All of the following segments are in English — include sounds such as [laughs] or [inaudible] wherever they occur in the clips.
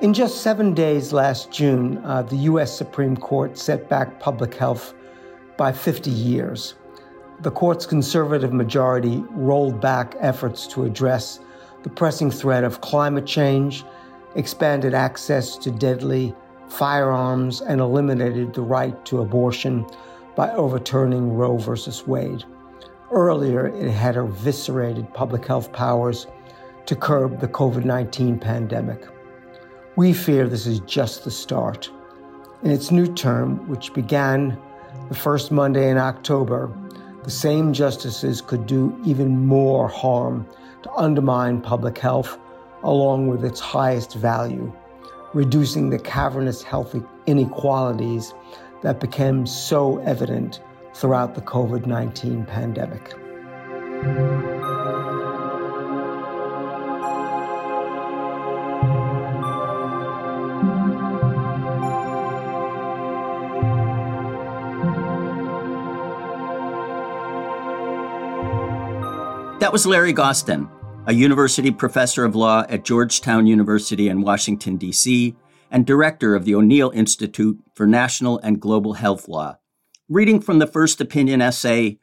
In just seven days last June, uh, the U.S. Supreme Court set back public health by 50 years. The court's conservative majority rolled back efforts to address the pressing threat of climate change, expanded access to deadly firearms, and eliminated the right to abortion by overturning Roe v. Wade. Earlier, it had eviscerated public health powers to curb the COVID 19 pandemic. We fear this is just the start. In its new term, which began the first Monday in October, the same justices could do even more harm to undermine public health along with its highest value, reducing the cavernous health inequalities that became so evident throughout the COVID 19 pandemic. That was Larry Gostin, a university professor of law at Georgetown University in Washington, D.C., and director of the O'Neill Institute for National and Global Health Law, reading from the first opinion essay,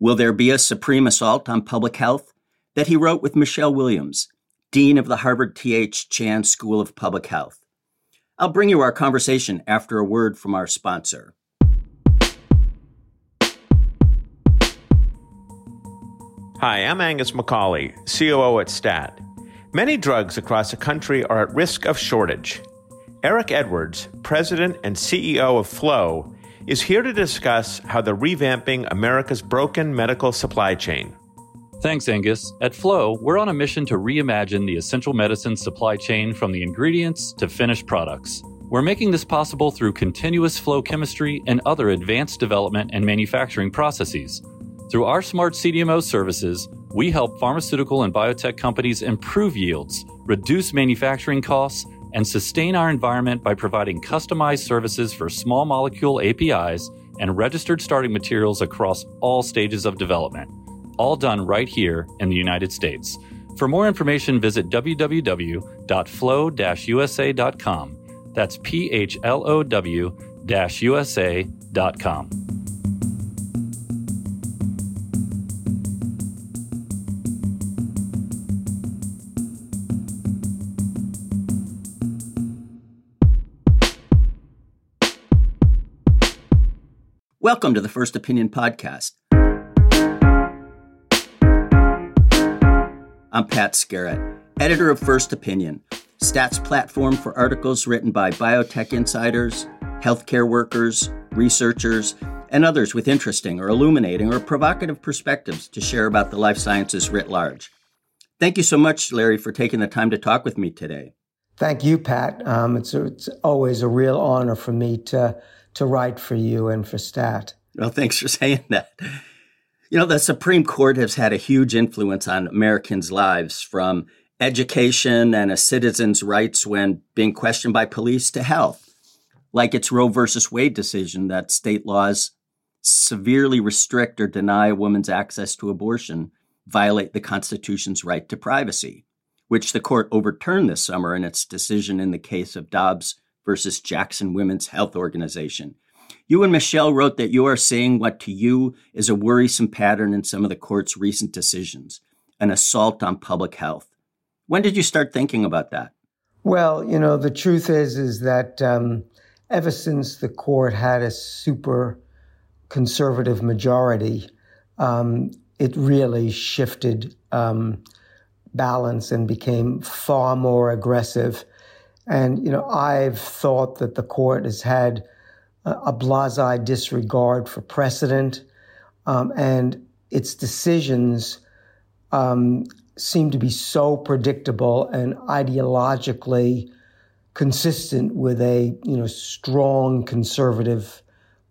Will There Be a Supreme Assault on Public Health? that he wrote with Michelle Williams, Dean of the Harvard T.H. Chan School of Public Health. I'll bring you our conversation after a word from our sponsor. Hi, I'm Angus McCauley, COO at STAT. Many drugs across the country are at risk of shortage. Eric Edwards, President and CEO of Phlow, is here to discuss how they're revamping America's broken medical supply chain. Thanks, Angus. At Phlow, we're on a mission to reimagine the essential medicine supply chain from the ingredients to finished products. We're making this possible through continuous flow chemistry and other advanced development and manufacturing processes. Through our smart CDMO services, we help pharmaceutical and biotech companies improve yields, reduce manufacturing costs, and sustain our environment by providing customized services for small molecule APIs and registered starting materials across all stages of development, all done right here in the United States. For more information, visit www.phlow-usa.com. That's P H L O W Welcome to the First Opinion Podcast. I'm Pat Skerratt, editor of First Opinion, stats platform for articles written by biotech insiders, healthcare workers, researchers, and others with interesting or illuminating or provocative perspectives to share about the life sciences writ large. Thank you so much, Larry, for taking the time to talk with me today. Thank you, Pat. Um, it's, it's always a real honor for me to to write for you and for STAT. Well, thanks for [laughs] saying that. You know, the Supreme Court has had a huge influence on Americans' lives from education and a citizen's rights when being questioned by police to health, like its Roe versus Wade decision that state laws severely restrict or deny a woman's access to abortion violate the Constitution's right to privacy, which the court overturned this summer in its decision in the case of Dobbs versus Jackson Women's Health Organization. You and Michelle wrote that you are seeing what to you is a worrisome pattern in some of the court's recent decisions an assault on public health. When did you start thinking about that? Well, you know, the truth is, is that um, ever since the court had a super conservative majority, um, it really shifted um, balance and became far more aggressive and, you know, I've thought that the court has had a, blase disregard for precedent, um, and its decisions um, seem to be so predictable and ideologically consistent with a, you know, strong conservative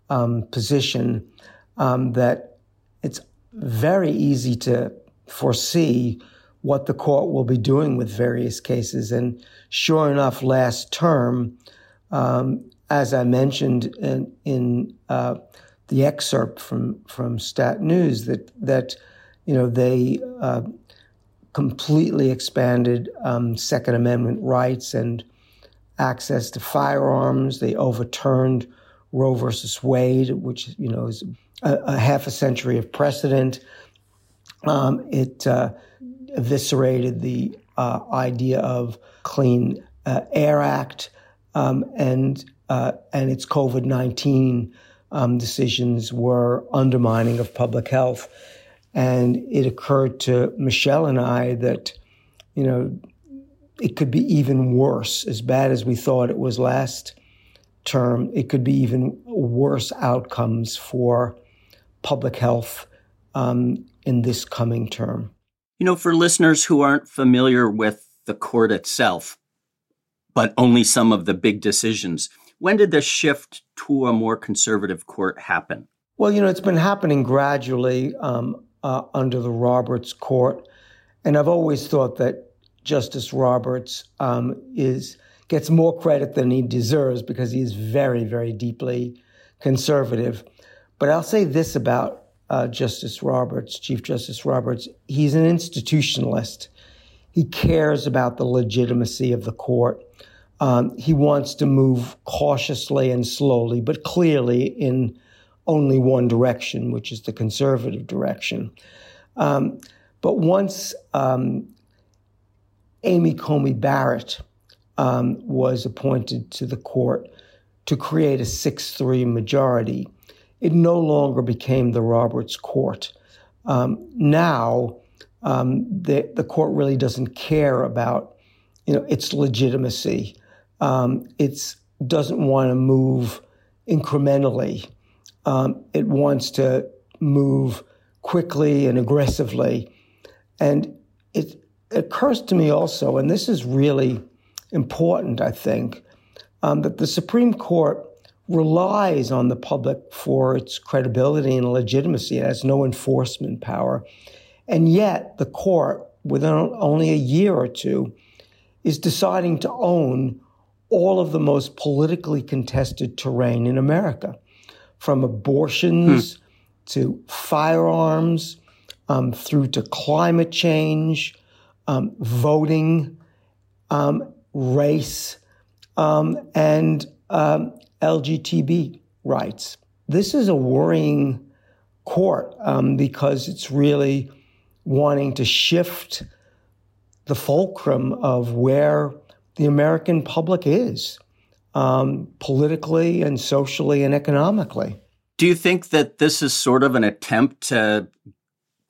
um, position um, that it's very easy to foresee what the court will be doing with various cases. And sure enough, last term, um, as I mentioned in, in uh, the excerpt from from Stat News, that that you know they uh, completely expanded um, Second Amendment rights and access to firearms. They overturned Roe versus Wade, which you know is a, a half a century of precedent. Um, it uh, eviscerated the uh, idea of Clean uh, Air Act um, and uh, and its COVID nineteen um, decisions were undermining of public health. And it occurred to Michelle and I that, you know, it could be even worse, as bad as we thought it was last term. It could be even worse outcomes for public health um, in this coming term. You know, for listeners who aren't familiar with the court itself, but only some of the big decisions, when did the shift to a more conservative court happen? Well, you know, it's been happening gradually um, uh, under the Roberts Court, and I've always thought that Justice Roberts um, is gets more credit than he deserves because he is very, very deeply conservative. But I'll say this about uh, Justice Roberts, Chief Justice Roberts: he's an institutionalist. He cares about the legitimacy of the court. Um, he wants to move cautiously and slowly, but clearly in only one direction, which is the conservative direction. Um, but once um, Amy Coney Barrett um, was appointed to the court to create a 6 3 majority, it no longer became the Roberts Court. Um, now, um, the, the court really doesn't care about you know, its legitimacy um, it doesn't want to move incrementally. Um, it wants to move quickly and aggressively. And it occurs to me also, and this is really important, I think, um, that the Supreme Court relies on the public for its credibility and legitimacy. It has no enforcement power. And yet, the court, within only a year or two, is deciding to own all of the most politically contested terrain in America, from abortions hmm. to firearms, um, through to climate change, um, voting, um, race, um, and um, LGBT rights. This is a worrying court um, because it's really wanting to shift the fulcrum of where the American public is um, politically and socially and economically. Do you think that this is sort of an attempt to,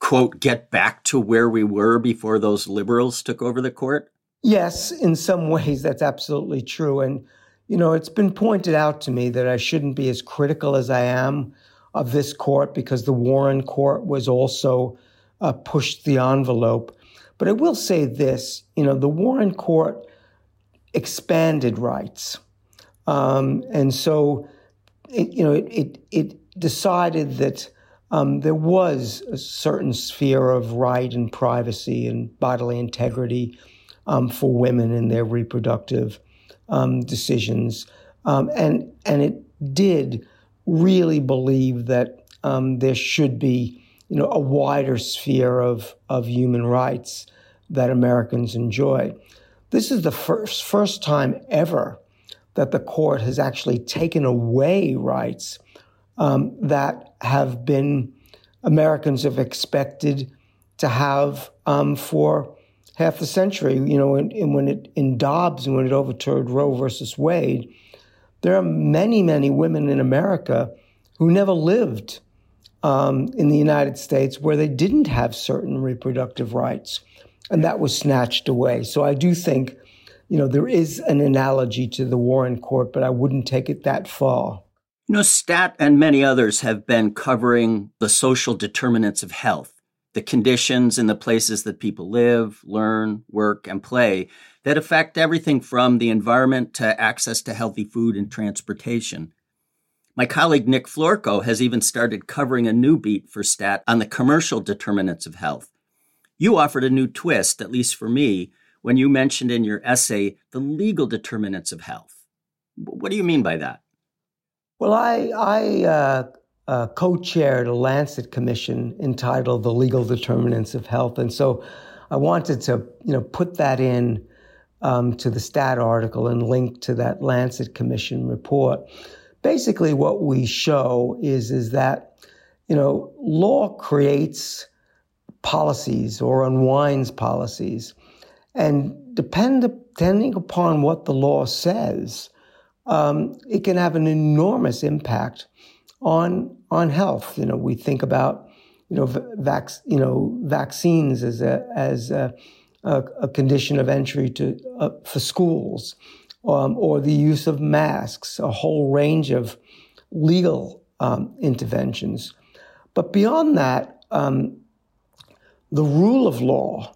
quote, get back to where we were before those liberals took over the court? Yes, in some [laughs] ways, that's absolutely true. And, you know, it's been pointed out to me that I shouldn't be as critical as I am of this court because the Warren court was also uh, pushed the envelope. But I will say this you know, the Warren court expanded rights. Um, and so, it, you know, it, it, it decided that um, there was a certain sphere of right and privacy and bodily integrity um, for women in their reproductive um, decisions. Um, and, and it did really believe that um, there should be, you know, a wider sphere of, of human rights that Americans enjoy. This is the first, first time ever that the court has actually taken away rights um, that have been Americans have expected to have um, for half the century. You know, in, in, when it in Dobbs and when it overturned Roe versus Wade, there are many, many women in America who never lived um, in the United States where they didn't have certain reproductive rights and that was snatched away. So I do think, you know, there is an analogy to the Warren Court, but I wouldn't take it that far. You know, Stat and many others have been covering the social determinants of health, the conditions in the places that people live, learn, work, and play that affect everything from the environment to access to healthy food and transportation. My colleague Nick Florko has even started covering a new beat for Stat on the commercial determinants of health you offered a new twist, at least for me, when you mentioned in your essay the legal determinants of health. What do you mean by that? Well, I, I uh, uh, co chaired a Lancet commission entitled The Legal Determinants of Health. And so I wanted to you know, put that in um, to the stat article and link to that Lancet Commission report. Basically, what we show is is that you know law creates policies or unwinds policies, and depend, depending upon what the law says, um, it can have an enormous impact on on health. You know, we think about you know vac- you know vaccines as a as a, a, a condition of entry to uh, for schools, um, or the use of masks, a whole range of legal um, interventions. But beyond that, um, the rule of law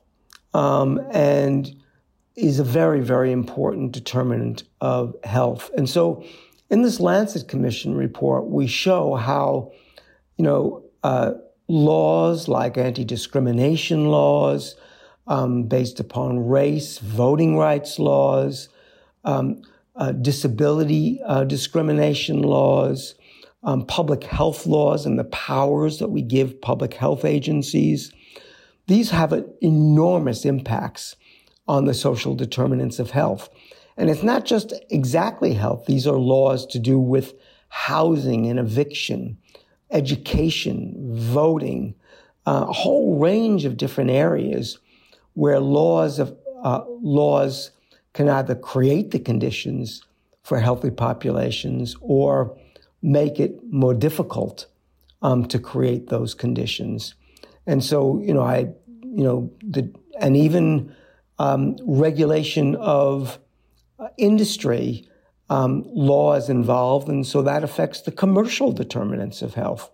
um, and is a very, very important determinant of health. And so in this Lancet Commission report, we show how, you know, uh, laws like anti-discrimination laws, um, based upon race, voting rights laws, um, uh, disability uh, discrimination laws, um, public health laws, and the powers that we give public health agencies. These have enormous impacts on the social determinants of health. And it's not just exactly health. These are laws to do with housing and eviction, education, voting, uh, a whole range of different areas where laws of uh, laws can either create the conditions for healthy populations or make it more difficult um, to create those conditions. And so, you know, I, you know, the, and even um, regulation of industry um, laws involved, and so that affects the commercial determinants of health.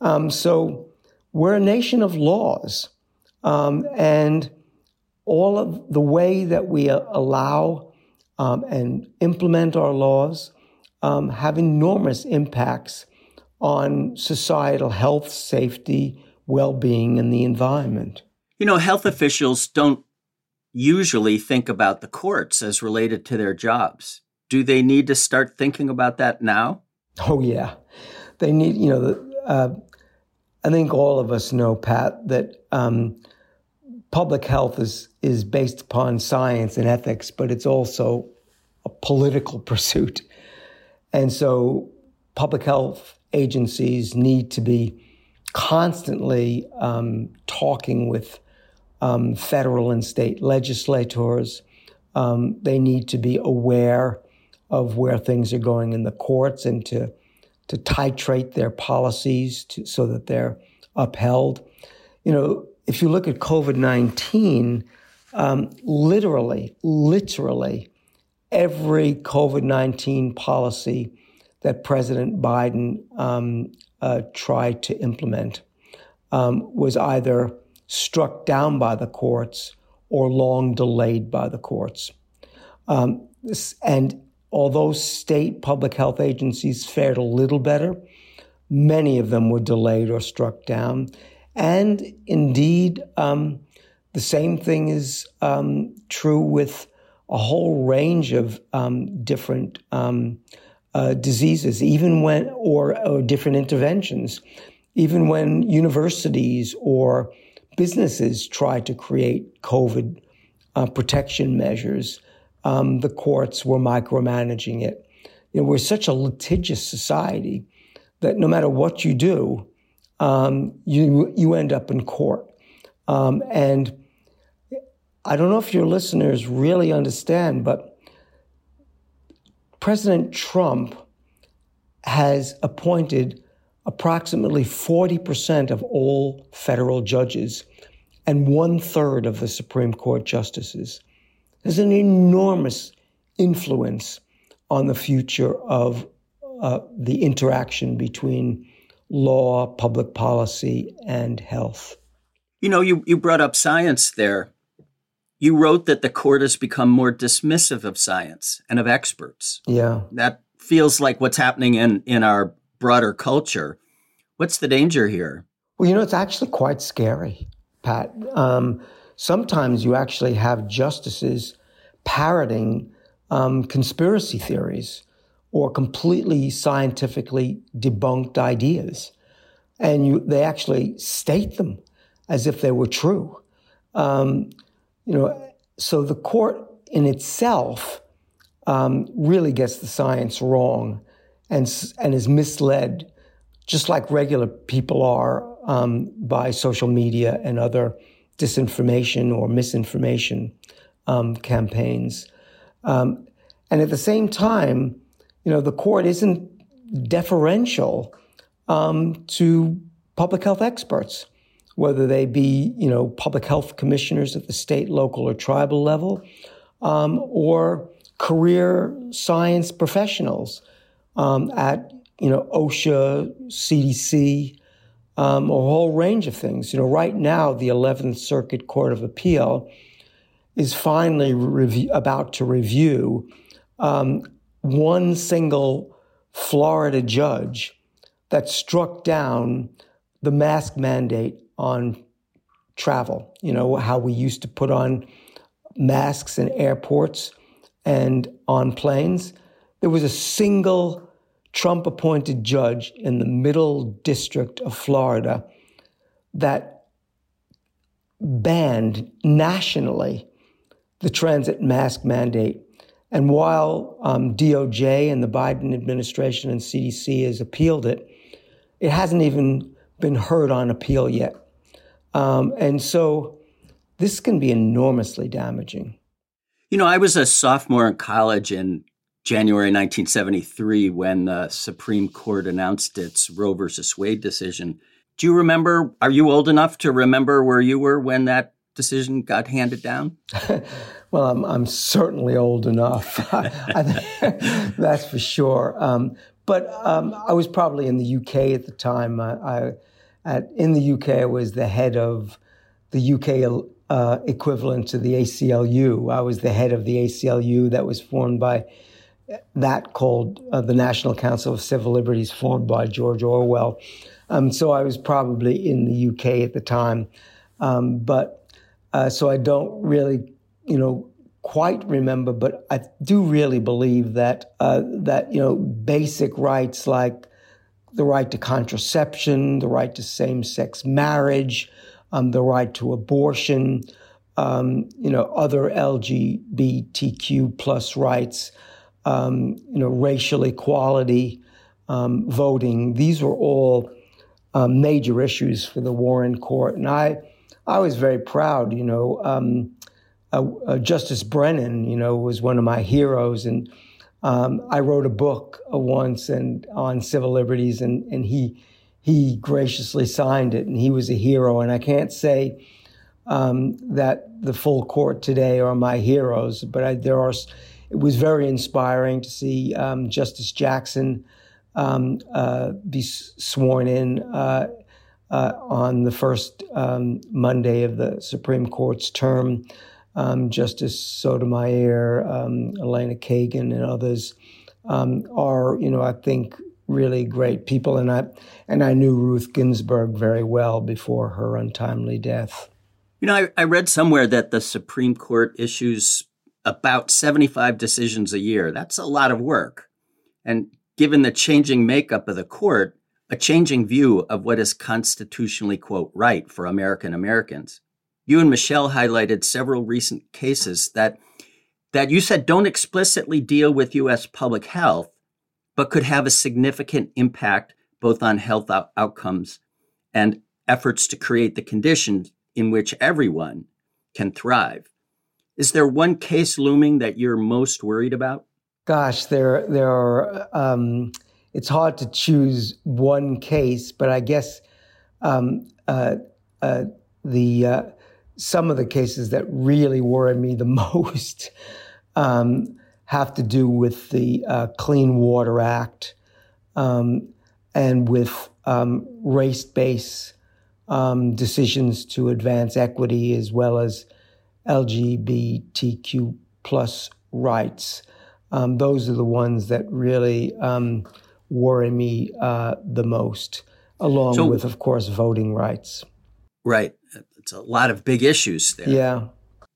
Um, so we're a nation of laws, um, and all of the way that we uh, allow um, and implement our laws um, have enormous impacts on societal health, safety, well-being, and the environment. You know, health officials don't usually think about the courts as related to their jobs. Do they need to start thinking about that now? Oh, yeah. They need, you know, uh, I think all of us know, Pat, that um, public health is, is based upon science and ethics, but it's also a political [laughs] pursuit. And so public health agencies need to be constantly um, talking with um, federal and state legislators. Um, they need to be aware of where things are going in the courts and to to titrate their policies to, so that they're upheld. You know, if you look at COVID nineteen, um, literally, literally, every COVID nineteen policy that President Biden um, uh, tried to implement um, was either struck down by the courts or long delayed by the courts. Um, and although state public health agencies fared a little better, many of them were delayed or struck down. And indeed, um, the same thing is um, true with a whole range of um, different um, uh, diseases, even when, or, or different interventions, even when universities or businesses tried to create COVID uh, protection measures, um, the courts were micromanaging it. You know, we're such a litigious society that no matter what you do, um, you you end up in court. Um, and I don't know if your listeners really understand, but President Trump has appointed approximately 40% of all federal judges and one third of the Supreme Court justices. There's an enormous influence on the future of uh, the interaction between law, public policy, and health. You know, you, you brought up science there. You wrote that the court has become more dismissive of science and of experts. Yeah. That feels like what's happening in, in our broader culture. What's the danger here? Well, you know, it's actually quite scary, Pat. Um, sometimes you actually have justices parroting um, conspiracy theories or completely scientifically debunked ideas. And you, they actually state them as if they were true. Um, you know, so the court in itself um, really gets the science wrong and, and is misled, just like regular people are um, by social media and other disinformation or misinformation um, campaigns. Um, and at the same time, you know, the court isn't deferential um, to public health experts, whether they be, you know, public health commissioners at the state, local, or tribal level, um, or career science professionals um, at, you know, OSHA, CDC, um, a whole range of things. You know, right now, the 11th Circuit Court of Appeal is finally rev- about to review um, one single Florida judge that struck down the mask mandate on travel. You know, how we used to put on masks in airports and on planes. There was a single Trump appointed judge in the middle district of Florida that banned nationally the transit mask mandate. And while um, DOJ and the Biden administration and CDC has appealed it, it hasn't even been heard on appeal yet. Um, and so this can be enormously damaging. You know, I was a sophomore in college in January 1973 when the Supreme Court announced its Roe versus Wade decision. Do you remember? Are you old enough to remember where you were when that decision got handed down? [laughs] well, I'm, I'm certainly old enough. [laughs] [laughs] that's for sure. Um, but um, I was probably in the UK at the time. I, I at, in the UK, I was the head of the UK uh, equivalent to the ACLU. I was the head of the ACLU that was formed by that called uh, the National Council of Civil Liberties, formed by George Orwell. Um, so I was probably in the UK at the time, um, but uh, so I don't really, you know, quite remember. But I do really believe that uh, that you know basic rights like the right to contraception, the right to same-sex marriage, um, the right to abortion, um, you know, other LGBTQ plus rights um, you know, racial equality, um, voting. These were all um, major issues for the Warren Court, and I, I was very proud. You know, um, uh, uh, Justice Brennan, you know, was one of my heroes, and um, I wrote a book uh, once and on civil liberties, and and he he graciously signed it, and he was a hero. And I can't say um, that the full court today are my heroes, but I, there are it was very inspiring to see um, Justice Jackson um, uh, be sworn in uh, uh, on the first um, Monday of the Supreme Court's term. Um, Justice Sotomayor, um, Elena Kagan, and others um, are, you know, I think really great people. And I and I knew Ruth Ginsburg very well before her untimely death. You know, I, I read somewhere that the Supreme Court issues about 75 decisions a year. That's a lot of work. And given the changing makeup of the court, a changing view of what is constitutionally, quote, right for American Americans. You and Michelle highlighted several recent cases that, that you said don't explicitly deal with U.S. public health, but could have a significant impact both on health out- outcomes and efforts to create the conditions in which everyone can thrive. Is there one case looming that you're most worried about? Gosh, there there are. Um, it's hard to choose one case, but I guess um, uh, uh, the uh, some of the cases that really worry me the [laughs] most um, have to do with the uh, Clean Water Act um, and with um, race-based um, decisions to advance equity as well as LGBTQ plus rights. Um, those are the ones that really um, worry me uh, the most, along so, with, of course, voting rights. Right. It's a lot of big issues there. Yeah.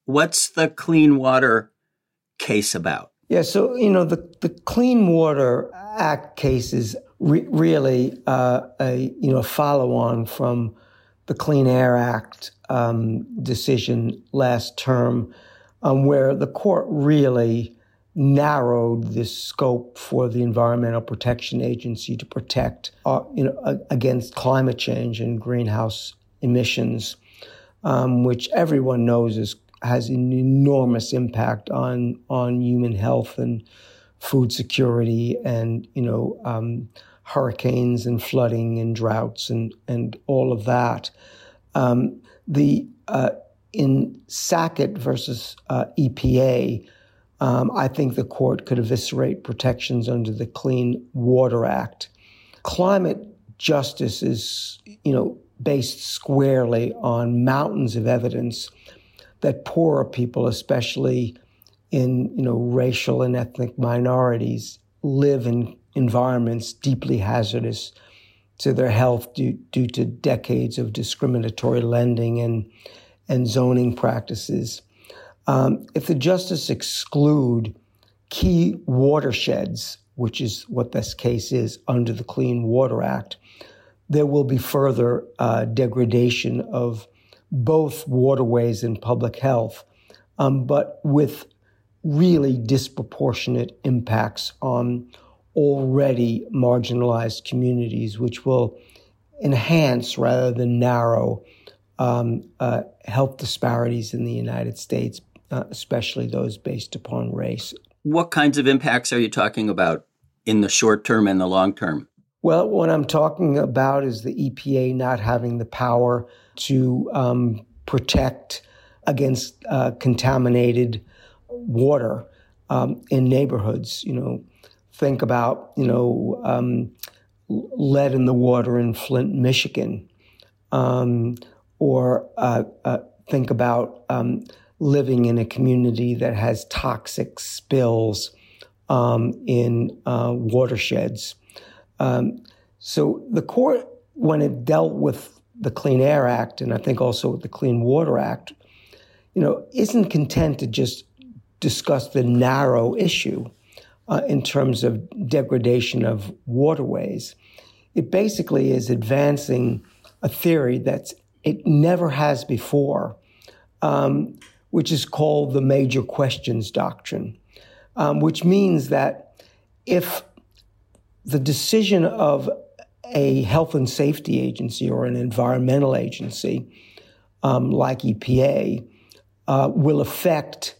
What's the Clean Water case about? Yeah, so, you know, the, the Clean Water Act case is re- really uh, a, you know, follow on from the Clean Air Act um, decision last term, um, where the court really narrowed the scope for the Environmental Protection Agency to protect, uh, you know, against climate change and greenhouse emissions, um, which everyone knows is has an enormous impact on on human health and food security, and you know, um, hurricanes and flooding and droughts and and all of that. Um, the uh, in Sackett versus uh, EPA um, I think the court could eviscerate protections under the Clean Water Act. Climate justice is, you know, based squarely on mountains of evidence that poorer people, especially in, you know, racial and ethnic minorities, live in environments deeply hazardous to their health due, due to decades of discriminatory lending and, and zoning practices. Um, if the justice exclude key watersheds, which is what this case is under the Clean Water Act, there will be further uh, degradation of both waterways and public health, um, but with really disproportionate impacts on already marginalized communities, which will enhance rather than narrow um, uh, health disparities in the United States uh, especially those based upon race. What kinds of impacts are you talking about in the short term and the long term? Well, what I'm talking about is the EPA not having the power to um, protect against uh, contaminated water um, in neighborhoods. You know, think about you know um, lead in the water in Flint, Michigan, um, or uh, uh, think about um, living in a community that has toxic spills um, in uh, watersheds. Um, so the court, when it dealt with the Clean Air Act and I think also with the Clean Water Act, you know, isn't content to just discuss the narrow issue uh, in terms of degradation of waterways. It basically is advancing a theory that it never has before, um, which is called the major questions doctrine, um, which means that if the decision of a health and safety agency or an environmental agency um, like EPA uh, will affect,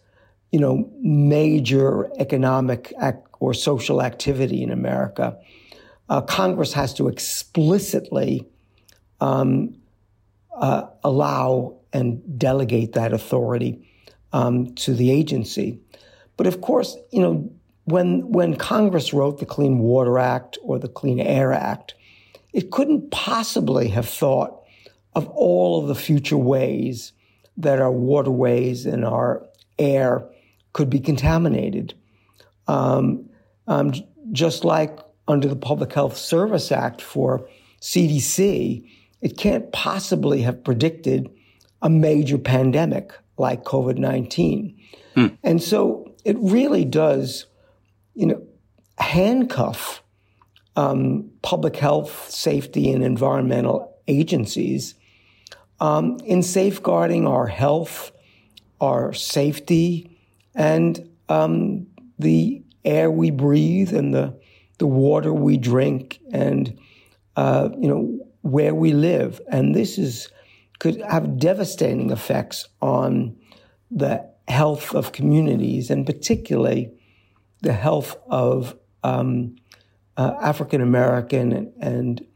you know, major economic or social activity in America, uh, Congress has to explicitly um, uh, allow and delegate that authority um, to the agency. But of course, you know, when when Congress wrote the Clean Water Act or the Clean Air Act, it couldn't possibly have thought of all of the future ways that our waterways and our air could be contaminated. Um, um, just like under the Public Health Service Act for CDC, it can't possibly have predicted a major pandemic like COVID 19. Hmm. And so it really does, you know, handcuff um, public health, safety, and environmental agencies um, in safeguarding our health, our safety, and um, the air we breathe and the, the water we drink and, uh, you know, where we live. And this is could have devastating effects on the health of communities and particularly the health of um, uh, African American and, and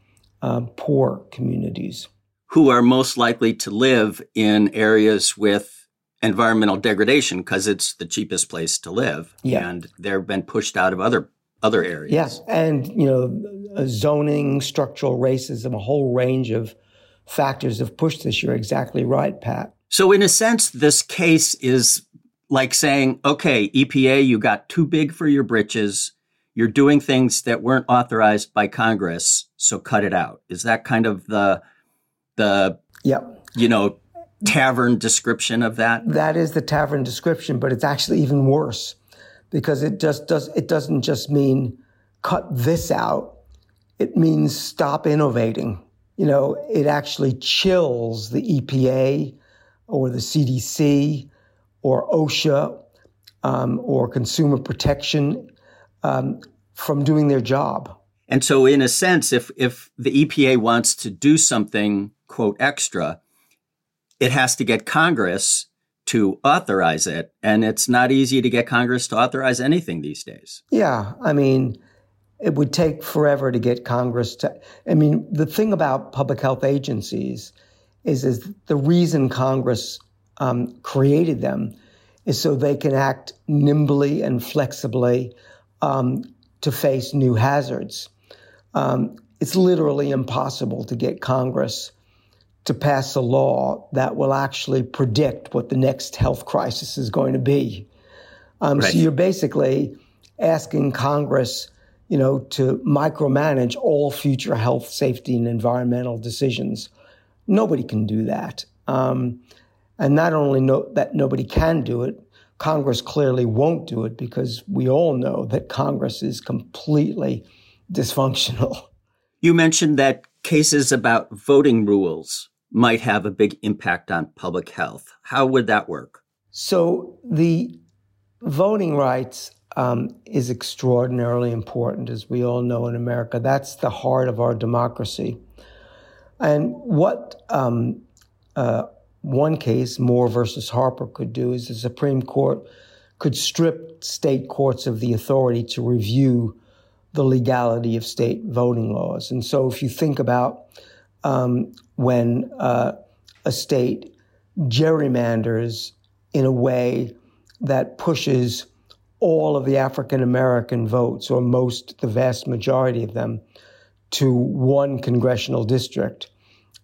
uh, poor communities. Who are most likely to live in areas with environmental degradation because it's the cheapest place to live. Yeah. And they've been pushed out of other other areas. Yes. And, you know, uh, zoning, structural racism, a whole range of factors have pushed this. You're exactly right, Pat. So, in a sense, this case is like saying, okay, EPA, you got too big for your britches. You're doing things that weren't authorized by Congress, so cut it out. Is that kind of the the yep. you know tavern description of that? That is the tavern description, but it's actually even worse because it just does it doesn't just mean cut this out. It means stop innovating you know, it actually chills the EPA or the CDC or OSHA um, or consumer protection um, from doing their job. And so, in a sense, if if the EPA wants to do something quote extra, it has to get Congress to authorize it, and it's not easy to get Congress to authorize anything these days. Yeah, I mean, it would take forever to get Congress to. I mean, the thing about public health agencies is is the reason Congress um, created them is so they can act nimbly and flexibly um, to face new hazards. Um, it's literally impossible to get Congress to pass a law that will actually predict what the next health crisis is going to be. Um, right. So you're basically asking Congress, you know, to micromanage all future health, safety, and environmental decisions. Nobody can do that. Um, and not only no, that nobody can do it, Congress clearly won't do it because we all know that Congress is completely dysfunctional. You mentioned that cases about voting rules might have a big impact on public health. How would that work? So, the voting rights um, is extraordinarily important, as we all know in America. That's the heart of our democracy. And what um, uh, one case, Moore versus Harper, could do is the Supreme Court could strip state courts of the authority to review the legality of state voting laws. And so if you think about um, when uh, a state gerrymanders in a way that pushes all of the African American votes, or most, the vast majority of them, to one congressional district,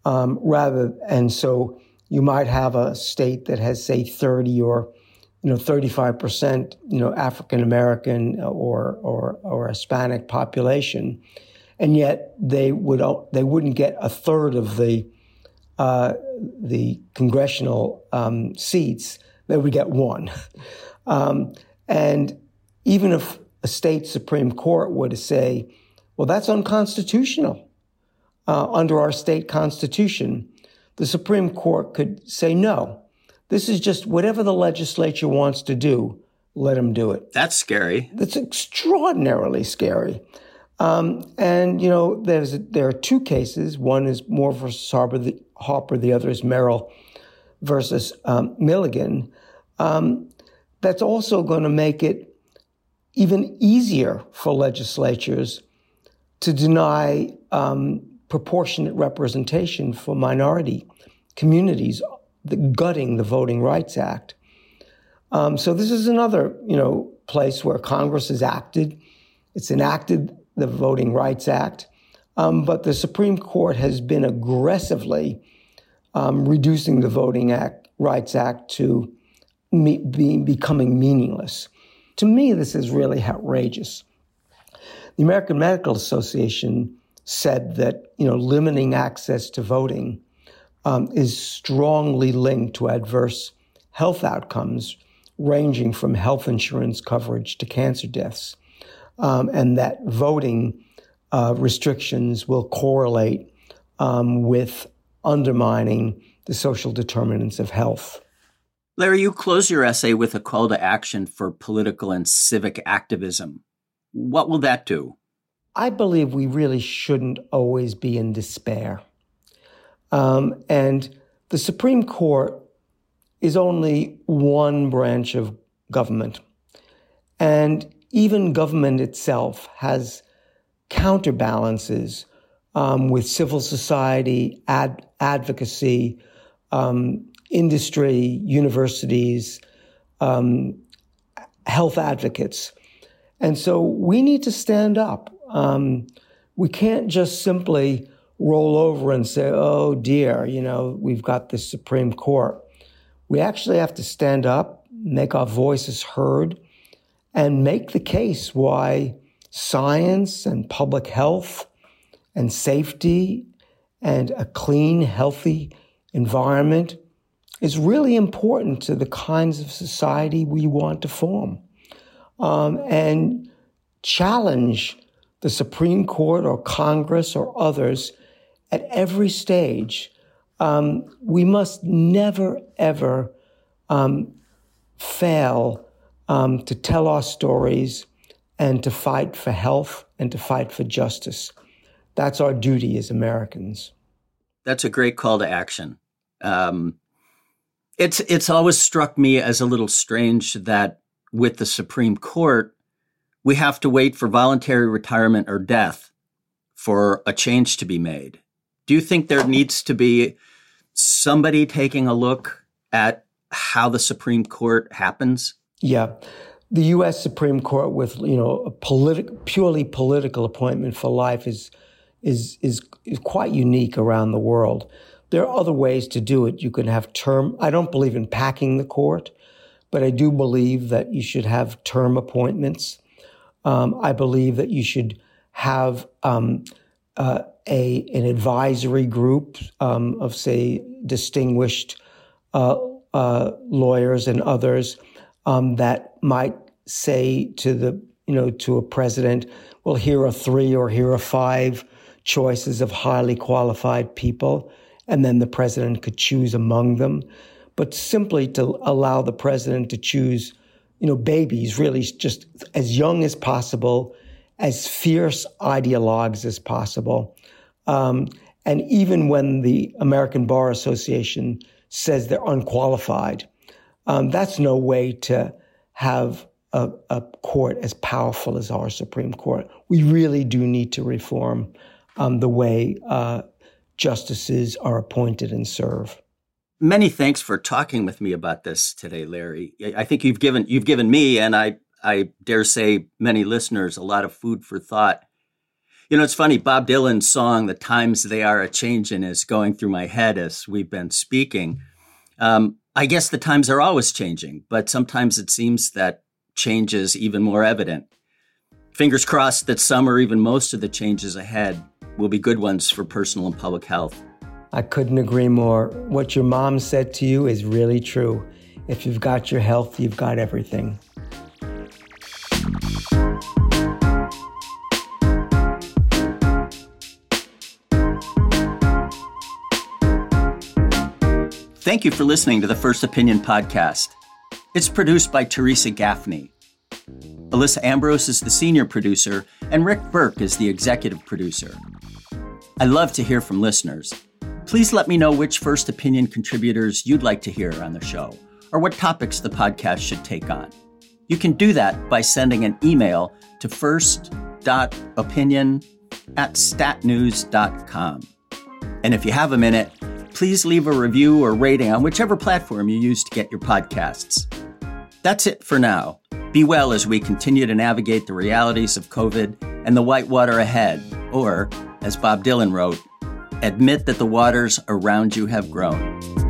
um, rather, and so you might have a state that has, say, 30 or you know, 35%, you know, African American or, or, or Hispanic population. And yet they would, they wouldn't get a third of the, uh, the congressional um, seats. They would get one. [laughs] Um, and even if a state Supreme Court were to say, well, that's unconstitutional uh, under our state constitution, the Supreme Court could say no. This is just whatever the legislature wants to do, let them do it. That's scary. That's extraordinarily scary. Um, and you know, there's there are two cases. One is Moore versus Harper. The, Harper. The other is Merrill versus um, Milligan. Um, that's also going to make it even easier for legislatures to deny um, proportionate representation for minority communities, the, gutting the Voting Rights Act. Um, so this is another, you know, place where Congress has acted. It's enacted the Voting Rights Act, um, but the Supreme Court has been aggressively um, reducing the Voting Act, Rights Act to me, be, becoming meaningless. To me, this is really outrageous. The American Medical Association said that you know limiting access to voting um, is strongly linked to adverse health outcomes, ranging from health insurance coverage to cancer deaths, um, and that voting uh, restrictions will correlate um, with undermining the social determinants of health. Larry, you close your essay with a call to action for political and civic activism. What will that do? I believe we really shouldn't always be in despair. Um, and the Supreme Court is only one branch of government. And even government itself has counterbalances um, with civil society, ad- advocacy, um, industry, universities, um, health advocates. And so we need to stand up. Um, we can't just simply roll over and say, oh dear, you know, we've got the Supreme Court. We actually have to stand up, make our voices heard, and make the case why science and public health and safety and a clean, healthy environment is really important to the kinds of society we want to form. Um, and challenge the Supreme Court or Congress or others at every stage. Um, we must never, ever um, fail um, to tell our stories and to fight for health and to fight for justice. That's our duty as Americans. That's a great call to action. Um, it's it's always struck me as a little strange that with the Supreme Court, we have to wait for voluntary retirement or death for a change to be made. Do you think there needs to be somebody taking a look at how the Supreme Court happens? Yeah. The U.S. Supreme Court, with you know a politi- purely political appointment for life, is is is is quite unique around the world. There are other ways to do it. You can have term. I don't believe in packing the court, but I do believe that you should have term appointments. Um, I believe that you should have um, uh, a an advisory group um, of say distinguished uh, uh, lawyers and others um, that might say to the you know to a president, well, here are three or here are five choices of highly qualified people, and then the president could choose among them. But simply to allow the president to choose, you know, babies really just as young as possible, as fierce ideologues as possible. Um, and even when the American Bar Association says they're unqualified, um, that's no way to have a, a, court as powerful as our Supreme Court. We really do need to reform um, the way uh, justices are appointed and serve. Many thanks for talking with me about this today, Larry. I think you've given you've given me and I I dare say many listeners a lot of food for thought. You know, it's funny. Bob Dylan's song "The Times They Are a Changin'" is going through my head as we've been speaking. Um, I guess the times are always changing, but sometimes it seems that change is even more evident. Fingers crossed that some or even most of the changes ahead will be good ones for personal and public health. I couldn't agree more. What your mom said to you is really true. If you've got your health, you've got everything. Thank you for listening to the First Opinion podcast. It's produced by Theresa Gaffney. Alyssa Ambrose is the senior producer, and Rick Berke is the executive producer. I love to hear from listeners. Please let me know which First Opinion contributors you'd like to hear on the show, or what topics the podcast should take on. You can do that by sending an email to first.opinion at statnews.com. And if you have a minute, please leave a review or rating on whichever platform you use to get your podcasts. That's it for now. Be well as we continue to navigate the realities of COVID and the white water ahead, or, as Bob Dylan wrote, admit that the waters around you have grown.